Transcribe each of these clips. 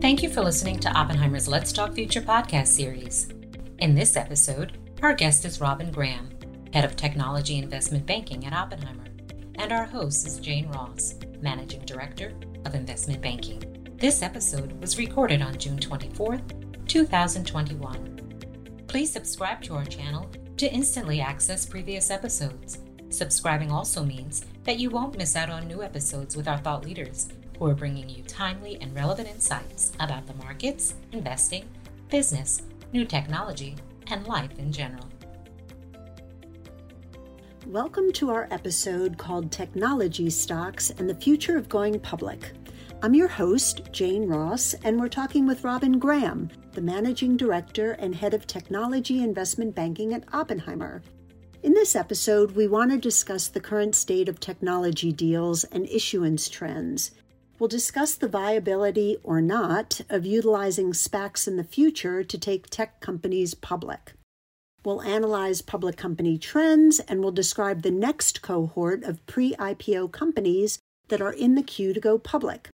Thank you for listening to Oppenheimer's Let's Talk Future podcast series. In this episode, our guest is Robin Graham, Head of Technology Investment Banking at Oppenheimer, and our host is Jane Ross, Managing Director of Investment Banking. This episode was recorded on June 24th, 2021. Please subscribe to our channel to instantly access previous episodes. Subscribing also means that you won't miss out on new episodes with our thought leaders who are bringing you timely and relevant insights about the markets, investing, business, new technology, and life in general. Welcome to our episode called Technology Stocks and the Future of Going Public. I'm your host, Jane Ross, and we're talking with Robin Graham, the Managing Director and Head of Technology Investment Banking at Oppenheimer. In this episode, we want to discuss the current state of technology deals and issuance trends. We'll discuss the viability or not of utilizing SPACs in the future to take tech companies public. We'll analyze public company trends and we'll describe the next cohort of pre IPO companies that are in the queue to go public.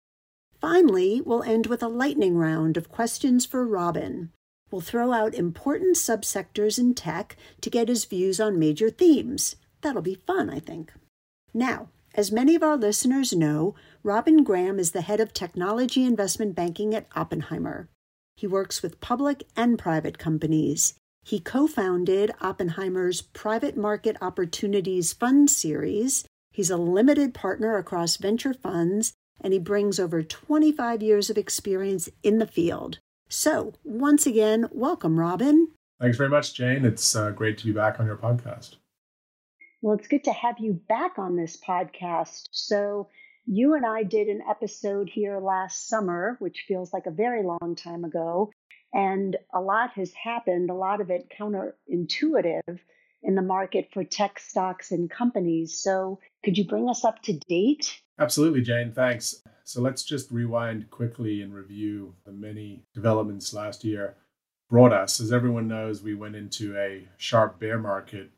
Finally, we'll end with a lightning round of questions for Robin. We'll throw out important subsectors in tech to get his views on major themes. That'll be fun, I think. Now, as many of our listeners know, Robin Graham is the head of technology investment banking at Oppenheimer. He works with public and private companies. He co founded Oppenheimer's Private Market Opportunities Fund series. He's a limited partner across venture funds, and he brings over 25 years of experience in the field. So, once again, welcome, Robin. Thanks very much, Jane. It's uh, great to be back on your podcast. Well, it's good to have you back on this podcast. So, you and I did an episode here last summer, which feels like a very long time ago. And a lot has happened, a lot of it counterintuitive in the market for tech stocks and companies. So, could you bring us up to date? Absolutely, Jane. Thanks. So, let's just rewind quickly and review the many developments last year brought us. As everyone knows, we went into a sharp bear market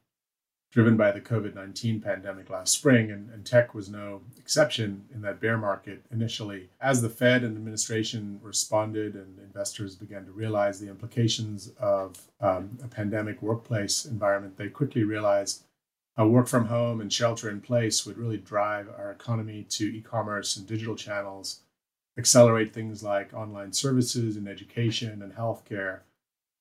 driven by the COVID 19 pandemic last spring, and, and, tech was no exception in that bear market initially. As the Fed and administration responded and investors began to realize the implications of um, a pandemic workplace environment, they quickly realized how work from home and shelter in place would really drive our economy to e commerce and digital channels, accelerate things like online services and education and healthcare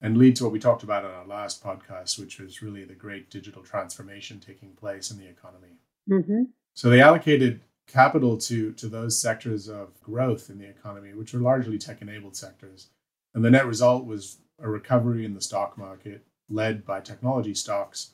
and lead to what we talked about in our last podcast, which was really the great digital transformation taking place in the economy. Mm-hmm. So they allocated capital to to those sectors of growth in the economy, which were largely tech-enabled sectors, and the net result was a recovery in the stock market led by technology stocks,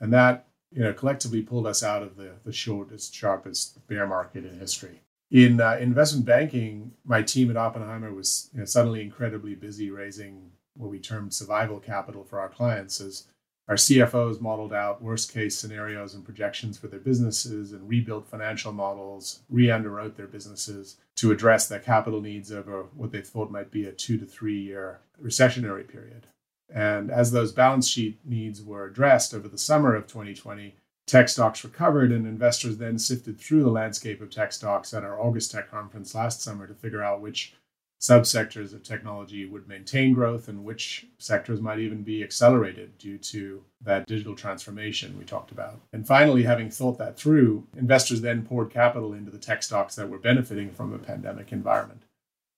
and that you know collectively pulled us out of the the shortest, sharpest bear market in history. In uh, investment banking, my team at Oppenheimer was you know, suddenly incredibly busy raising what we termed survival capital for our clients as our CFOs modeled out worst case scenarios and projections for their businesses and rebuilt financial models, re underwrote their businesses to address their capital needs over what they thought might be a two to three year recessionary period. And as those balance sheet needs were addressed over the summer of 2020, tech stocks recovered, and investors then sifted through the landscape of tech stocks at our August Tech conference last summer to figure out which subsectors of technology would maintain growth and which sectors might even be accelerated due to that digital transformation we talked about. And finally, having thought that through, investors then poured capital into the tech stocks that were benefiting from a pandemic environment.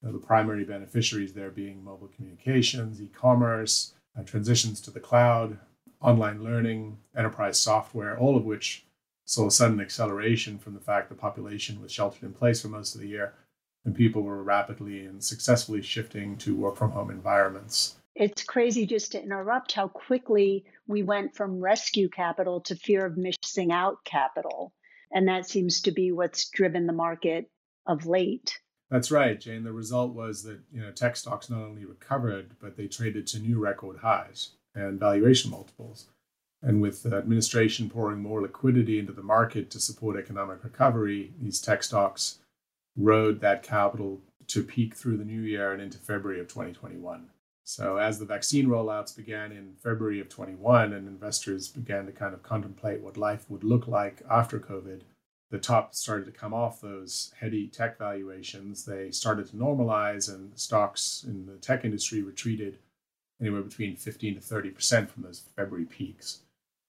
The primary beneficiaries there being mobile communications, e commerce, uh, transitions to the cloud, online learning, enterprise software, all of which saw a sudden acceleration from the fact the population was sheltered in place for most of the year and people were rapidly and successfully shifting to work from home environments. It's crazy just to interrupt how quickly we went from rescue capital to fear of missing out capital. And that seems to be what's driven the market of late. That's right, Jane. The result was that you know tech stocks not only recovered, but they traded to new record highs and valuation multiples. And with the administration pouring more liquidity into the market to support economic recovery, these tech stocks rode that capital to peak through the new year and into February of 2021. So, as the vaccine rollouts began in February of 21 and investors began to kind of contemplate what life would look like after COVID, the top started to come off those heady tech valuations. They started to normalize, and stocks in the tech industry retreated anywhere between 15 to 30% from those February peaks.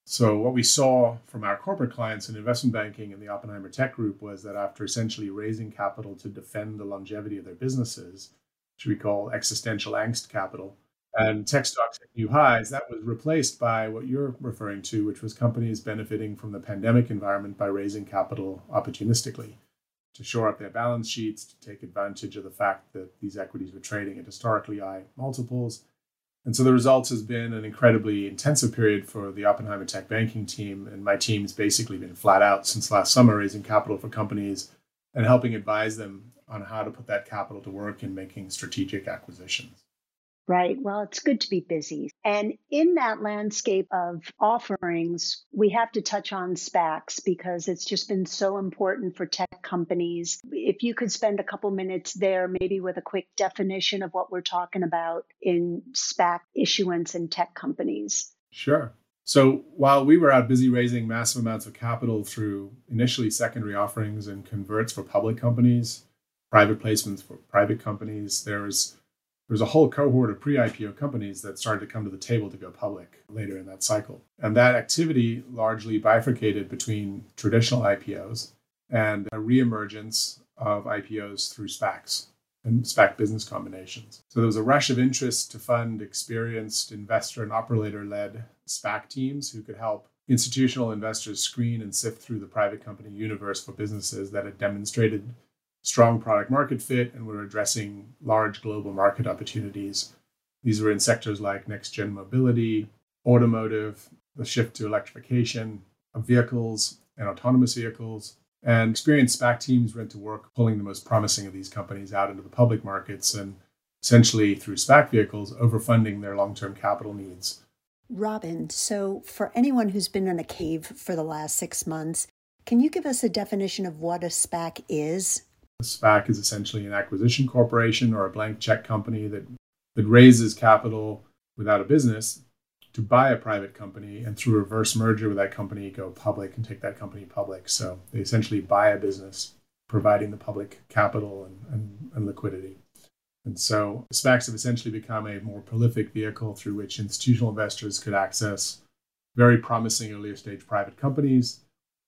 So, what we saw from our corporate clients in investment banking and the Oppenheimer Tech Group was that after essentially raising capital to defend the longevity of their businesses, which we call existential angst capital, and tech stocks at new highs, that was replaced by what you're referring to, which was companies benefiting from the pandemic environment by raising capital opportunistically to shore up their balance sheets, to take advantage of the fact that these equities were trading at historically high multiples and so the results has been an incredibly intensive period for the Oppenheimer Tech banking team. And my team's basically been flat out since last summer, raising capital for companies and helping advise them on how to put that capital to work in making strategic acquisitions. Right. Well, it's good to be busy. And in that landscape of offerings, we have to touch on SPACs because it's just been so important for tech companies. If you could spend a couple minutes there, maybe with a quick definition of what we're talking about in SPAC issuance and tech companies. Sure. So while we were out busy raising massive amounts of capital through initially secondary offerings and converts for public companies, private placements for private companies, there was there was a whole cohort of pre-IPO companies that started to come to the table to go public later in that cycle. And that activity largely bifurcated between traditional IPOs and a reemergence of IPOs through SPACs and SPAC business combinations. So there was a rush of interest to fund experienced investor and operator led SPAC teams who could help institutional investors screen and sift through the private company universe for businesses that had demonstrated strong product market fit and we're addressing large global market opportunities. These were in sectors like next gen mobility, automotive, the shift to electrification of vehicles and autonomous vehicles. And experienced SPAC teams went to work pulling the most promising of these companies out into the public markets and essentially through SPAC vehicles overfunding their long term capital needs. Robin, so for anyone who's been in a cave for the last six months, can you give us a definition of what a SPAC is? A SPAC is essentially an acquisition corporation or a blank check company that, that raises capital without a business to buy a private company and through reverse merger with that company go public and take that company public. So they essentially buy a business, providing the public capital and, and, and liquidity. And so SPACs have essentially become a more prolific vehicle through which institutional investors could access very promising earlier stage private companies,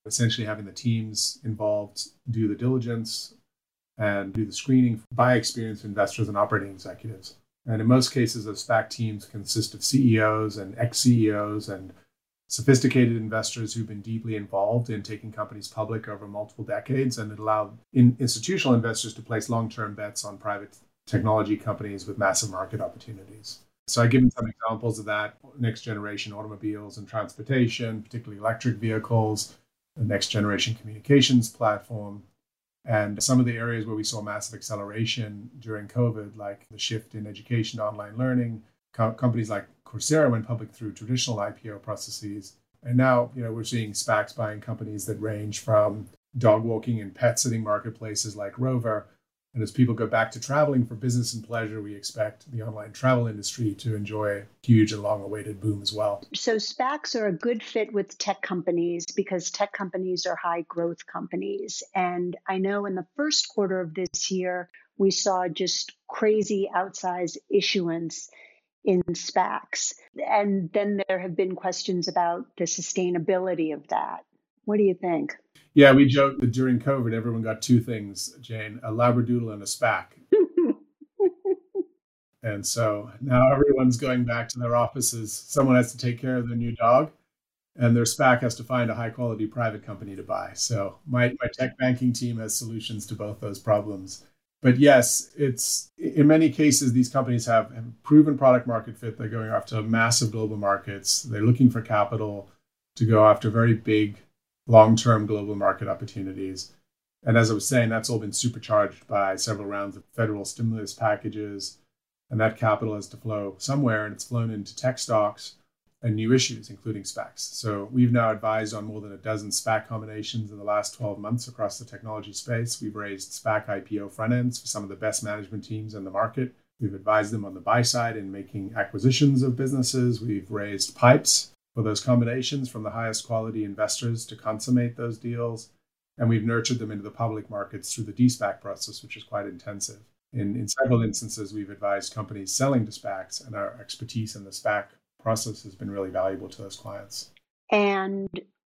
essentially having the teams involved do the diligence, and do the screening by experienced investors and operating executives. And in most cases, those SPAC teams consist of CEOs and ex CEOs and sophisticated investors who've been deeply involved in taking companies public over multiple decades. And it allowed in institutional investors to place long term bets on private technology companies with massive market opportunities. So I've given some examples of that next generation automobiles and transportation, particularly electric vehicles, the next generation communications platform, and some of the areas where we saw massive acceleration during COVID, like the shift in education to online learning, co- companies like Coursera went public through traditional IPO processes. And now, you know, we're seeing SPACs buying companies that range from dog walking and pet sitting marketplaces like Rover and as people go back to traveling for business and pleasure, we expect the online travel industry to enjoy a huge and long awaited boom as well. So, SPACs are a good fit with tech companies because tech companies are high growth companies. And I know in the first quarter of this year, we saw just crazy outsized issuance in SPACs. And then there have been questions about the sustainability of that. What do you think? Yeah, we joked that during COVID, everyone got two things, Jane a Labradoodle and a SPAC. and so now everyone's going back to their offices. Someone has to take care of their new dog, and their SPAC has to find a high quality private company to buy. So my, my tech banking team has solutions to both those problems. But yes, it's in many cases, these companies have, have proven product market fit. They're going after massive global markets. They're looking for capital to go after very big long term global market opportunities. And as I was saying, that's all been supercharged by several rounds of federal stimulus packages. And that capital has to flow somewhere, and it's flown into tech stocks and new issues, including SPACs. So we've now advised on more than a dozen SPAC combinations in the last 12 months across the technology space. We've raised SPAC IPO front ends for some of the best management teams in the market. We've advised them on the buy side in making acquisitions of businesses. We've raised pipes for those combinations from the highest quality investors to consummate those deals. and we've nurtured them into the public markets through the de-SPAC process, which is quite intensive. In, in several instances, we've advised companies selling to SPACs, and our expertise in the SPAC process has been really valuable to those clients. And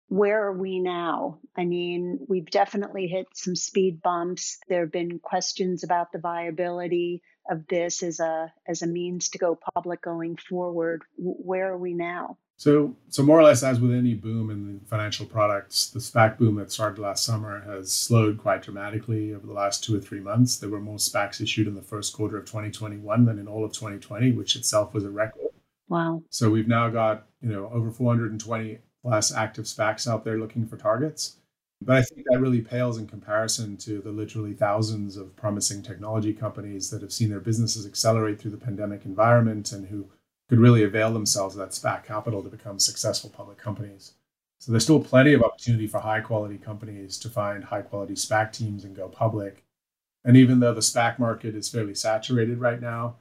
where are we now? I mean, we've definitely hit some speed bumps. There have been questions about the viability of this as a as a means to go public going forward. Where are we now? So, so more or less, as with any boom in financial products, the SPAC boom that started last summer has slowed quite dramatically over the last two or three months. There were more SPACs issued in the first quarter of 2021 than in all of 2020, which itself was a record. Wow! So we've now got you know over 420 plus active SPACs out there looking for targets. But I think that really pales in comparison to the literally thousands of promising technology companies that have seen their businesses accelerate through the pandemic environment and who could really avail themselves of that SPAC capital to become successful public companies. So there's still plenty of opportunity for high quality companies to find high quality SPAC teams and go public. And even though the SPAC market is fairly saturated right now,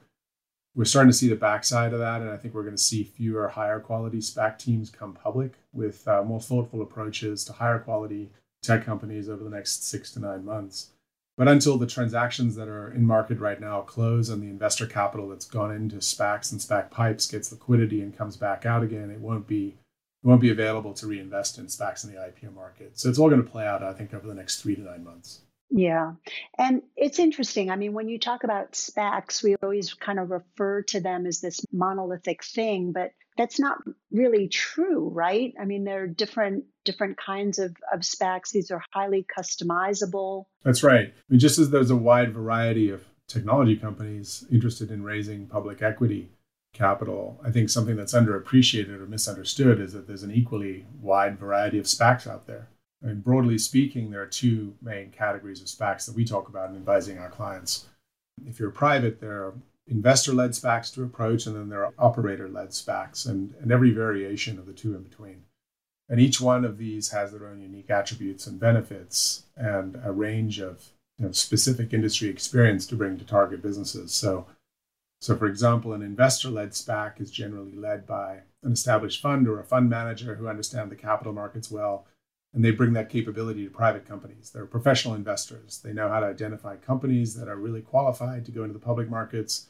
we're starting to see the backside of that, and I think we're going to see fewer higher quality SPAC teams come public with uh, more thoughtful approaches to higher quality tech companies over the next six to nine months. But until the transactions that are in market right now close and the investor capital that's gone into SPACs and SPAC pipes gets liquidity and comes back out again, it won't be it won't be available to reinvest in SPACs in the IPO market. So it's all going to play out, I think, over the next three to nine months. Yeah. And it's interesting. I mean, when you talk about SPACs, we always kind of refer to them as this monolithic thing, but that's not really true, right? I mean, there are different different kinds of, of SPACs. These are highly customizable. That's right. I mean, just as there's a wide variety of technology companies interested in raising public equity capital, I think something that's underappreciated or misunderstood is that there's an equally wide variety of SPACs out there. I mean, broadly speaking, there are two main categories of SPACs that we talk about in advising our clients. If you're private, there are investor led SPACs to approach, and then there are operator led SPACs, and, and every variation of the two in between. And each one of these has their own unique attributes and benefits, and a range of you know, specific industry experience to bring to target businesses. So, so for example, an investor led SPAC is generally led by an established fund or a fund manager who understand the capital markets well and they bring that capability to private companies. They're professional investors. They know how to identify companies that are really qualified to go into the public markets.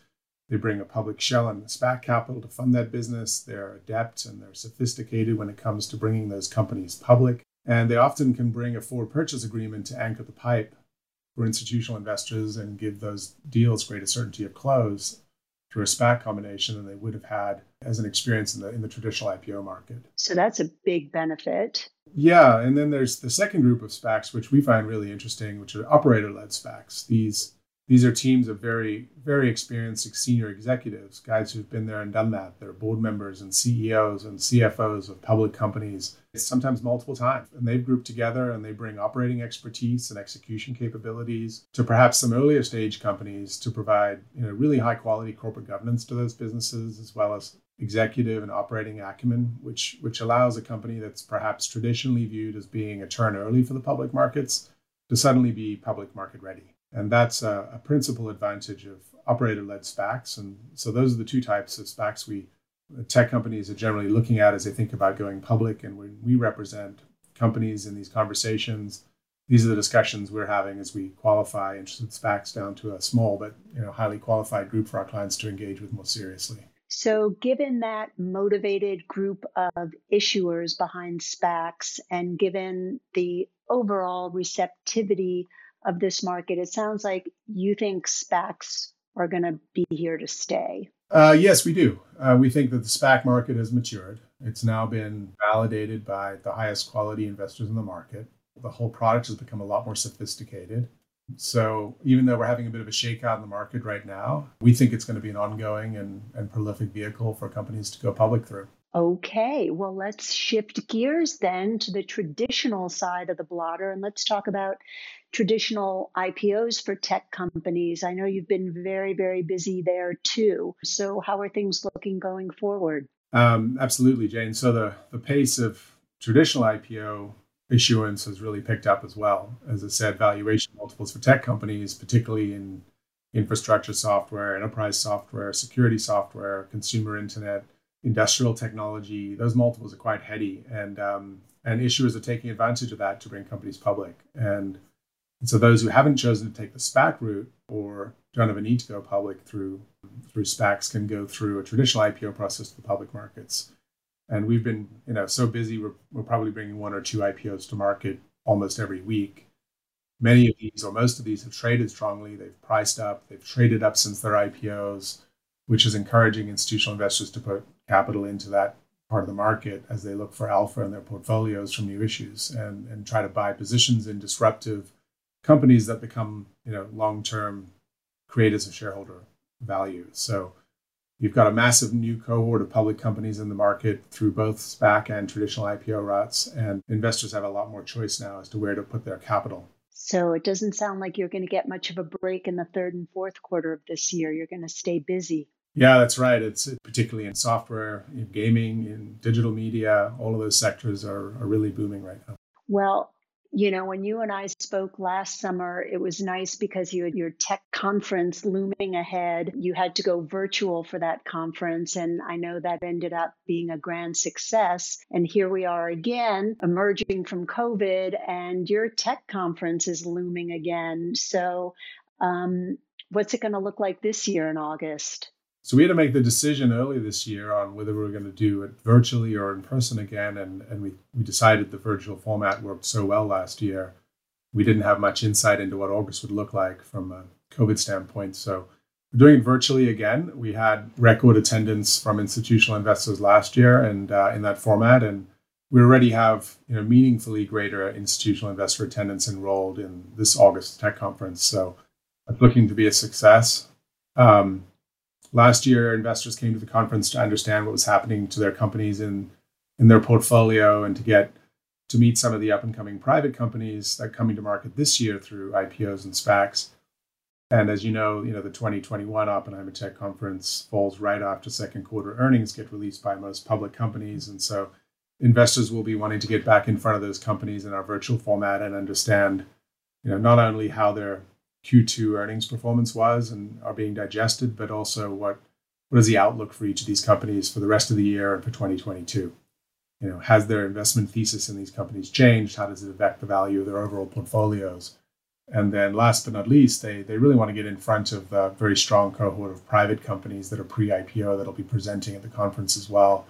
They bring a public shell and SPAC capital to fund that business. They're adept and they're sophisticated when it comes to bringing those companies public. And they often can bring a forward purchase agreement to anchor the pipe for institutional investors and give those deals greater certainty of close through a SPAC combination than they would have had as an experience in the in the traditional IPO market. So that's a big benefit. Yeah, and then there's the second group of SPACs, which we find really interesting, which are operator-led SPACs. These these are teams of very very experienced senior executives, guys who've been there and done that. They're board members and CEOs and CFOs of public companies, sometimes multiple times, and they've grouped together and they bring operating expertise and execution capabilities to perhaps some earlier stage companies to provide you know really high quality corporate governance to those businesses as well as executive and operating acumen, which which allows a company that's perhaps traditionally viewed as being a turn early for the public markets to suddenly be public market ready. And that's a, a principal advantage of operator-led SPACs. And so those are the two types of SPACs we tech companies are generally looking at as they think about going public. And when we represent companies in these conversations, these are the discussions we're having as we qualify interested SPACs down to a small but you know highly qualified group for our clients to engage with more seriously. So, given that motivated group of issuers behind SPACs and given the overall receptivity of this market, it sounds like you think SPACs are going to be here to stay. Uh, yes, we do. Uh, we think that the SPAC market has matured. It's now been validated by the highest quality investors in the market. The whole product has become a lot more sophisticated. So even though we're having a bit of a shakeout in the market right now, we think it's going to be an ongoing and, and prolific vehicle for companies to go public through. Okay, well, let's shift gears then to the traditional side of the blotter and let's talk about traditional IPOs for tech companies. I know you've been very, very busy there too. So, how are things looking going forward? Um, absolutely, Jane. So, the, the pace of traditional IPO issuance has really picked up as well. As I said, valuation multiples for tech companies, particularly in infrastructure software, enterprise software, security software, consumer internet, industrial technology, those multiples are quite heady. And um, and issuers are taking advantage of that to bring companies public. And, and so those who haven't chosen to take the SPAC route or don't have a need to go public through through SPACs can go through a traditional IPO process to the public markets. And we've been, you know, so busy. We're, we're probably bringing one or two IPOs to market almost every week. Many of these, or most of these, have traded strongly. They've priced up. They've traded up since their IPOs, which is encouraging institutional investors to put capital into that part of the market as they look for alpha in their portfolios from new issues and, and try to buy positions in disruptive companies that become, you know, long-term creators of shareholder value. So you've got a massive new cohort of public companies in the market through both SPAC and traditional IPO routes, and investors have a lot more choice now as to where to put their capital. So it doesn't sound like you're going to get much of a break in the third and fourth quarter of this year. You're going to stay busy. Yeah, that's right. It's particularly in software, in gaming, in digital media, all of those sectors are, are really booming right now. Well, you know, when you and I spoke last summer, it was nice because you had your tech conference looming ahead. You had to go virtual for that conference. And I know that ended up being a grand success. And here we are again, emerging from COVID, and your tech conference is looming again. So, um, what's it going to look like this year in August? So we had to make the decision early this year on whether we were going to do it virtually or in person again, and and we we decided the virtual format worked so well last year. We didn't have much insight into what August would look like from a COVID standpoint, so we're doing it virtually again. We had record attendance from institutional investors last year, and uh, in that format, and we already have you know meaningfully greater institutional investor attendance enrolled in this August tech conference. So it's looking to be a success. Um, last year investors came to the conference to understand what was happening to their companies in in their portfolio and to get to meet some of the up and coming private companies that are coming to market this year through IPOs and SPACs. And as you know, you know the 2021 Oppenheimer Tech Conference falls right after second quarter earnings get released by most public companies, and so investors will be wanting to get back in front of those companies in our virtual format and understand, you know, not only how they're Q2 earnings performance was and are being digested, but also what what is the outlook for each of these companies for the rest of the year and for 2022? You know, has their investment thesis in these companies changed? How does it affect the value of their overall portfolios? And then last but not least, they, they really want to get in front of a very strong cohort of private companies that are pre-IPO that'll be presenting at the conference as well,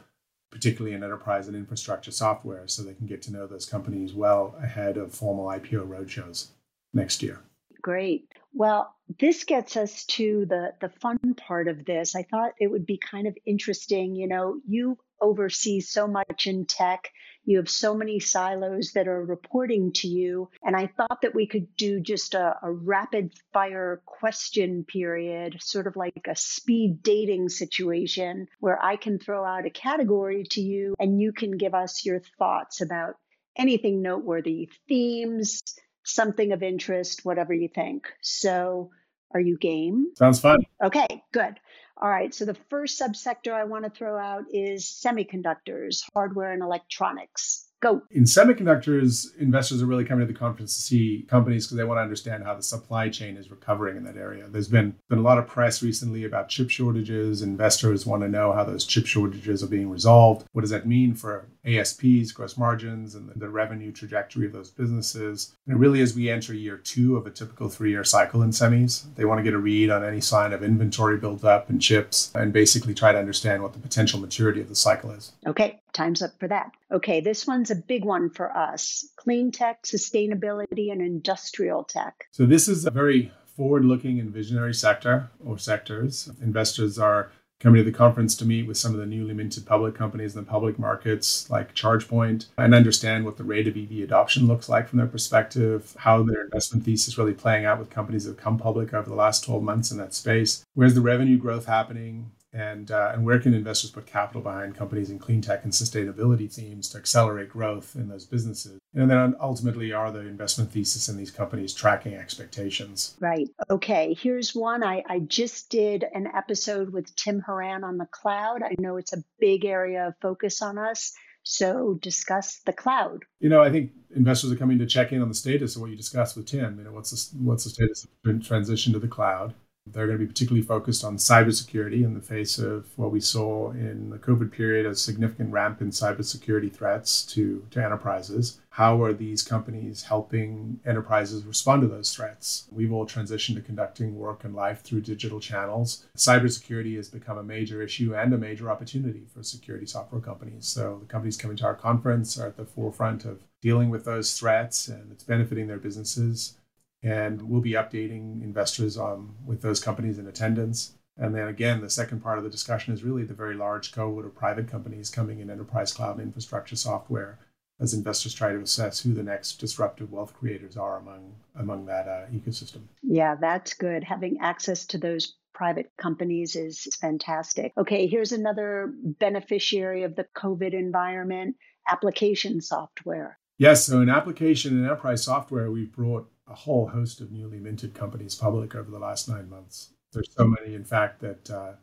particularly in enterprise and infrastructure software, so they can get to know those companies well ahead of formal IPO roadshows next year. Great. Well, this gets us to the the fun part of this. I thought it would be kind of interesting. You know, you oversee so much in tech. You have so many silos that are reporting to you. And I thought that we could do just a, a, rapid fire question period, sort of like a speed dating situation where I can throw out a category to you and you can give us your thoughts about anything noteworthy, themes, something of interest, whatever you think. So, are you game? Sounds fun. Okay, good. All right. So, the first subsector I want to throw out is semiconductors, hardware, and electronics. Go. In semiconductors, investors are really coming to the conference to see companies because they want to understand how the supply chain is recovering in that area. There's been been a lot of press recently about chip shortages. Investors want to know how those chip shortages are being resolved. What does that mean for ASPs, gross margins, and the revenue trajectory of those businesses? And really, as we enter year two of a typical three-year cycle in semis, they want to get a read on any sign of inventory buildup in chips and basically try to understand what the potential maturity of the cycle is. Okay, time's up for that. Okay, this one's a big one for us clean tech, sustainability, and industrial tech. So, this is a very forward looking and visionary sector or sectors. Investors are coming to the conference to meet with some of the newly minted public companies in the public markets like ChargePoint and understand what the rate of EV adoption looks like from their perspective, how their investment thesis really playing out with companies that have come public over the last 12 months in that space. Where's the revenue growth happening? And uh, and where can investors put capital behind companies in clean tech and sustainability themes to accelerate growth in those businesses? And then ultimately are the investment thesis in these companies tracking expectations? Right. Okay. Here's one. I, I just did an episode with tim horan on the cloud. I know it's a big area of focus on us. So discuss the cloud. You know, I think investors are coming to check in on the status of what you discussed with Tim. You know, what's the, what's the status of transition to the cloud? They're going to be particularly focused on cybersecurity in the face of what we saw in the COVID period a significant ramp in cybersecurity threats to, to enterprises. How are these companies helping enterprises respond to those threats? We've all transitioned to conducting work and life through digital channels. Cybersecurity has become a major issue and a major opportunity for security software companies. So the companies coming to our conference are at the forefront of dealing with those threats and it's benefiting their businesses and we'll be updating investors on with those companies in attendance. And then again, the second part of the discussion is really the very large cohort of private companies coming in enterprise cloud infrastructure software as investors try to assess who the next disruptive wealth creators are among among that uh, ecosystem. Yeah, that's good. Having access to those private companies is fantastic. Okay, here's another beneficiary of the COVID environment application software. Yes, so in application and enterprise software, we've brought a whole host of newly minted companies public over the last nine months. There's so many, in fact, that uh,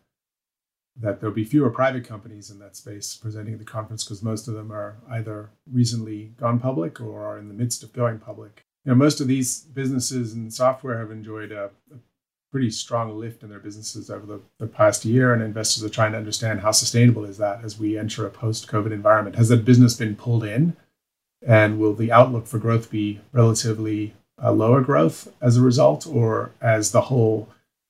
that there'll be fewer private companies in that space presenting at the conference because most of them are either recently gone public or are in the midst of going public. You know, most of these businesses and software have enjoyed a, a pretty strong lift in their businesses over the, the, past year, and investors are trying to understand how sustainable is that as we enter a post-COVID environment. Has that business been pulled in, and will the outlook for growth be relatively uh, lower growth as a result, or as the whole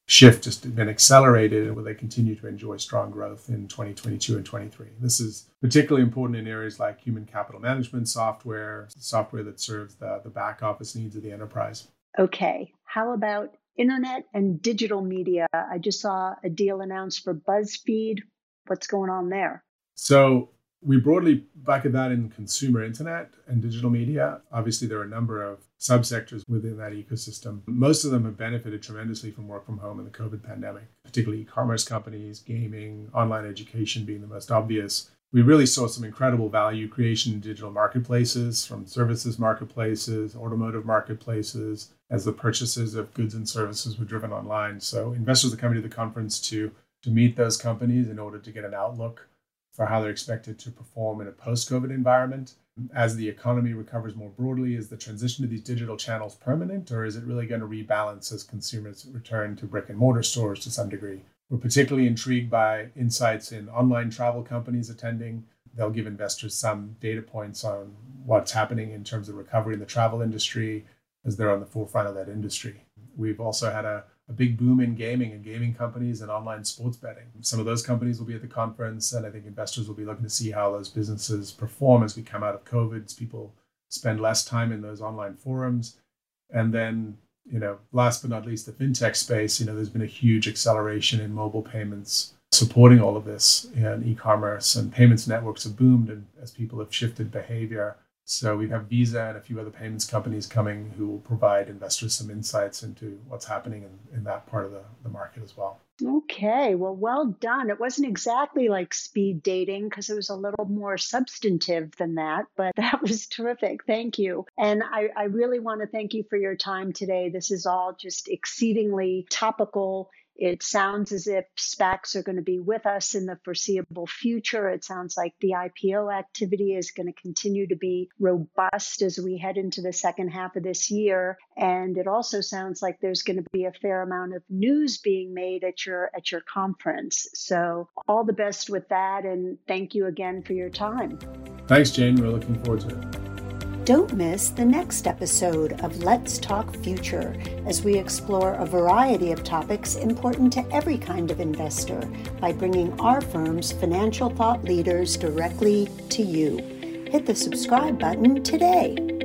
shift just been accelerated and will they continue to enjoy strong growth in 2022 and 23? This is particularly important in areas like human capital management software, software that serves the, the back office needs of the enterprise. Okay. How about internet and digital media? I just saw a deal announced for BuzzFeed. What's going on there? So, we broadly bucket that in consumer internet and digital media. Obviously, there are a number of subsectors within that ecosystem. Most of them have benefited tremendously from work from home in the COVID pandemic, particularly e commerce companies, gaming, online education being the most obvious. We really saw some incredible value creation in digital marketplaces, from services marketplaces, automotive marketplaces, as the purchases of goods and services were driven online. So investors are coming to the conference to to meet those companies in order to get an outlook for how they're expected to perform in a post COVID environment. As the economy recovers more broadly, is the transition to these digital channels permanent, or is it really going to rebalance as consumers return to brick and mortar stores to some degree? We're particularly intrigued by insights in online travel companies attending. They'll give investors some data points on what's happening in terms of recovery in the travel industry as they're on the forefront of that industry. We've also had a a big boom in gaming and gaming companies and online sports betting. Some of those companies will be at the conference, and I think investors will be looking to see how those businesses perform as we come out of COVID, as people spend less time in those online forums. And then, you know, last but not least, the fintech space, you know, there's been a huge acceleration in mobile payments supporting all of this and e-commerce and payments networks have boomed and as people have shifted behavior so we have Visa and a few other payments companies coming who will provide investors some insights into what's happening in, in that part of the, the market as well. Okay, well, well done. It wasn't exactly like speed dating because it was a little more substantive than that, but that was terrific. Thank you. And I, I really want to thank you for your time today. This is all just exceedingly topical it sounds as if SPACs are going to be with us in the foreseeable future. It sounds like the IPO activity is going to continue to be robust as we head into the second half of this year. And it also sounds like there's going to be a fair amount of news being made at your at your conference. So all the best with that and thank you again for your time. Thanks, Jane. We're looking forward to it. Don't miss the next episode of Let's Talk Future as we explore a variety of topics important to every kind of investor by bringing our firm's financial thought leaders directly to you. Hit the subscribe button today.